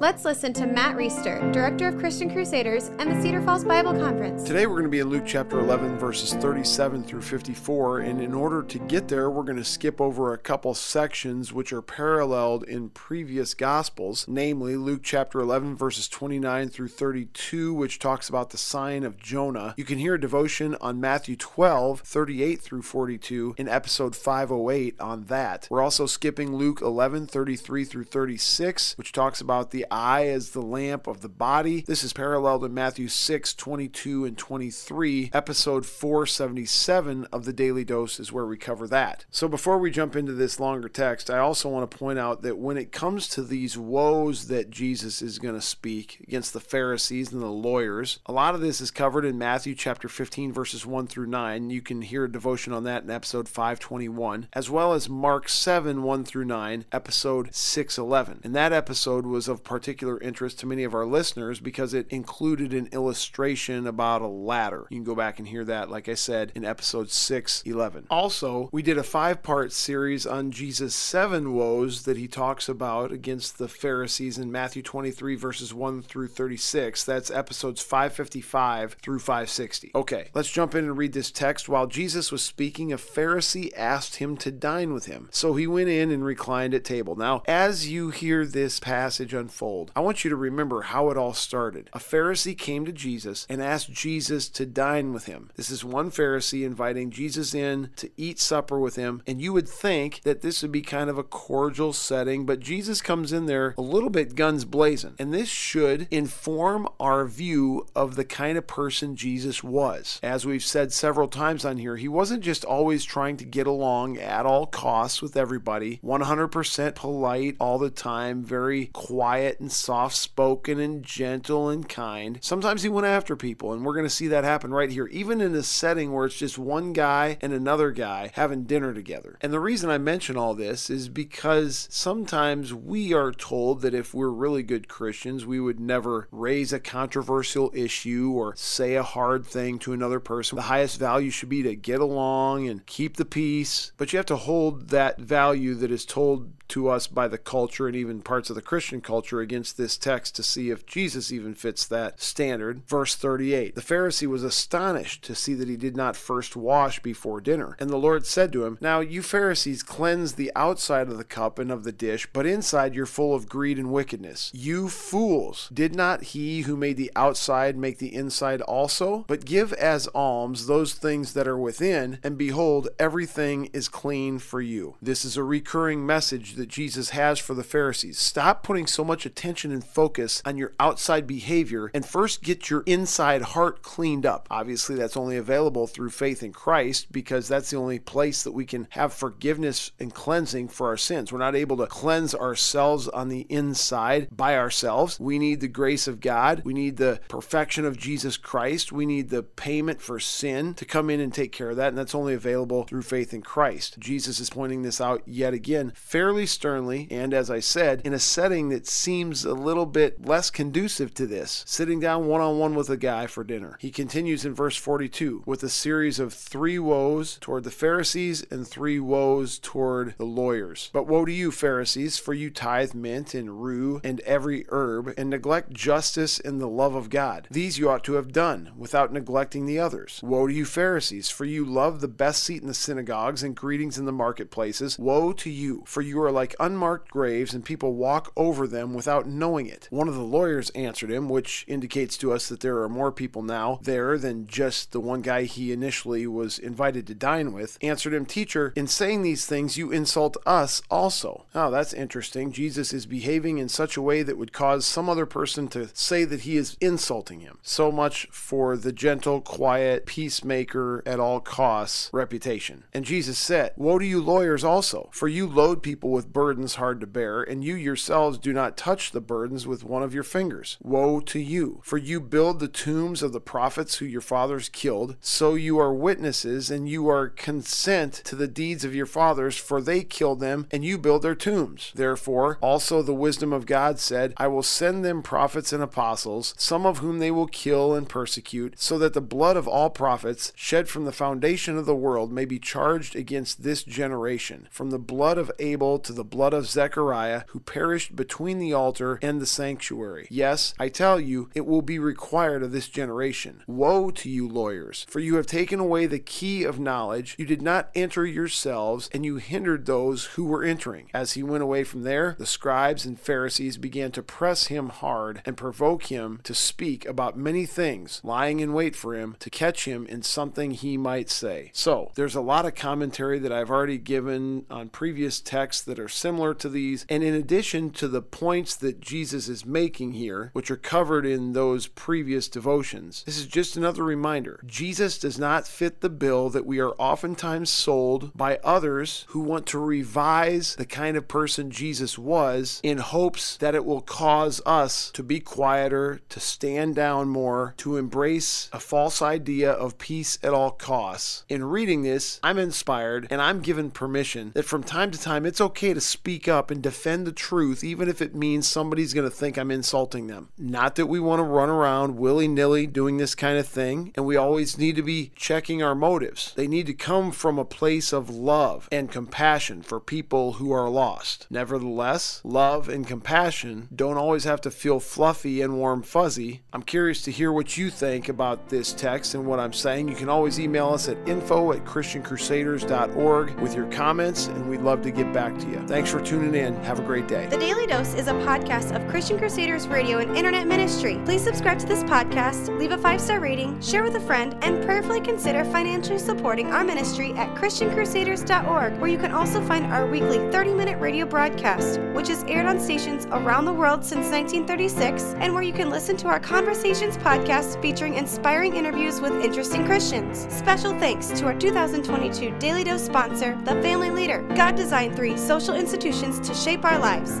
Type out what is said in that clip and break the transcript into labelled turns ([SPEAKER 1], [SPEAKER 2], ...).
[SPEAKER 1] Let's listen to Matt Reisetter, Director of Christian Crusaders and the Cedar Falls Bible Conference.
[SPEAKER 2] Today we're going to be in Luke chapter 11, verses 37 through 54. And in order to get there, we're going to skip over a couple sections which are paralleled in previous Gospels, namely Luke chapter 11, verses 29 through 32, which talks about the sign of Jonah. You can hear a devotion on Matthew 12, 38 through 42 in episode 508 on that. We're also skipping Luke 11, 33 through 36, which talks about the eye as the lamp of the body. This is paralleled in Matthew 6, 22 and 23. Episode 477 of the Daily Dose is where we cover that. So before we jump into this longer text, I also want to point out that when it comes to these woes that Jesus is going to speak against the Pharisees and the lawyers, a lot of this is covered in Matthew chapter 15, verses 1 through 9. You can hear a devotion on that in episode 521, as well as Mark 7, 1 through 9, episode 611. And that episode was of particular interest to many of our listeners because it included an illustration about a ladder. You can go back and hear that, like I said, in episode 611. Also, we did a five part series on Jesus' seven woes that he talks about against the Pharisees in Matthew 23, verses 1 through 36. That's episodes 555 through 560. Okay, let's jump in and read this text. While Jesus was speaking, a Pharisee asked him to dine with him. So he went in and reclined at table. Now, as you hear this passage unfold, I want you to remember how it all started. A Pharisee came to Jesus and asked Jesus to dine with him. This is one Pharisee inviting Jesus in to eat supper with him, and you would think that this would be kind of a cordial setting, but Jesus comes in there a little bit guns blazing. And this should inform our view of the kind of person Jesus was. As we've said several times on here, he wasn't just always trying to get along at all costs with everybody, 100% polite all the time, very quiet and soft spoken and gentle and kind. Sometimes he went after people, and we're going to see that happen right here, even in a setting where it's just one guy and another guy having dinner together. And the reason I mention all this is because sometimes we are told that if we're really good Christians, we would never raise a controversial issue or say a hard thing to another person. The highest value should be to get along and keep the peace, but you have to hold that value that is told to us by the culture and even parts of the Christian culture against this text to see if Jesus even fits that standard. Verse 38 The Pharisee was astonished to see that he did not first wash before dinner. And the Lord said to him, Now you Pharisees cleanse the outside of the cup and of the dish, but inside you're full of greed and wickedness. You fools! Did not he who made the outside make the inside also? But give as alms those things that are within, and behold, everything is clean for you. This is a recurring message that Jesus has for the Pharisees. Stop putting so much attention and focus on your outside behavior and first get your inside heart cleaned up. Obviously, that's only available through faith in Christ because that's the only place that we can have forgiveness and cleansing for our sins. We're not able to cleanse ourselves on the inside by ourselves. We need the grace of God. We need the perfection of Jesus Christ. We need the payment for sin to come in and take care of that. And that's only available through faith in Christ. Jesus is pointing this out yet again fairly sternly, and as I said, in a setting that seems a little bit less conducive to this, sitting down one on one with a guy for dinner. He continues in verse 42 with a series of three woes toward the Pharisees and three woes toward the lawyers. But woe to you, Pharisees, for you tithe mint and rue and every herb, and neglect justice and the love of God. These you ought to have done, without neglecting the others. Woe to you, Pharisees, for you love the best seat in the synagogues and greetings in the marketplaces. Woe to you, for you are like unmarked graves, and people walk over them without knowing it. One of the lawyers answered him, which indicates to us that there are more people now there than just the one guy he initially was invited to dine with. Answered him, Teacher, in saying these things, you insult us also. Oh, that's interesting. Jesus is behaving in such a way that would cause some other person to say that he is insulting him. So much for the gentle, quiet, peacemaker at all costs reputation. And Jesus said, Woe to you, lawyers, also, for you load people with burdens hard to bear, and you yourselves do not touch touch the burdens with one of your fingers. Woe to you! For you build the tombs of the prophets who your fathers killed, so you are witnesses, and you are consent to the deeds of your fathers, for they killed them, and you build their tombs. Therefore, also the wisdom of God said, I will send them prophets and apostles, some of whom they will kill and persecute, so that the blood of all prophets shed from the foundation of the world may be charged against this generation, from the blood of Abel to the blood of Zechariah, who perished between the altar and the sanctuary. Yes, I tell you, it will be required of this generation. Woe to you, lawyers, for you have taken away the key of knowledge. You did not enter yourselves, and you hindered those who were entering. As he went away from there, the scribes and Pharisees began to press him hard and provoke him to speak about many things, lying in wait for him to catch him in something he might say. So, there's a lot of commentary that I've already given on previous texts that are similar to these, and in addition to the points that Jesus is making here, which are covered in those previous devotions, this is just another reminder Jesus does not fit the bill that we are oftentimes sold by others who want to revise the kind of person Jesus was in hopes that it will cause us to be quieter, to stand down more, to embrace a false idea of peace at all costs. In reading this, I'm inspired and I'm given permission that from time to time it's okay to speak up and defend the truth, even if it means somebody's going to think I'm insulting them. Not that we want to run around willy nilly doing this kind of thing, and we always need to be checking our motives. They need to come from a place of love and compassion for people who are lost. Nevertheless, love and compassion don't always have to feel fluffy and warm fuzzy. I'm curious to hear what you think about this text and what I'm saying. You can always email us at info at christiancrusaders.org with your comments, and we'd love to get back to you. Thanks for tuning in. Have a great day.
[SPEAKER 1] The Daily Dose is a podcast of Christian Crusaders Radio and Internet Ministry. Please subscribe to this podcast, leave a five star rating, share with a friend, and prayerfully consider financially supporting our ministry at ChristianCrusaders.org, where you can also find our weekly 30 minute radio broadcast, which is aired on stations around the world since 1936, and where you can listen to our Conversations podcast featuring inspiring interviews with interesting Christians. Special thanks to our 2022 Daily Dose sponsor, The Family Leader. God designed three social institutions to shape our lives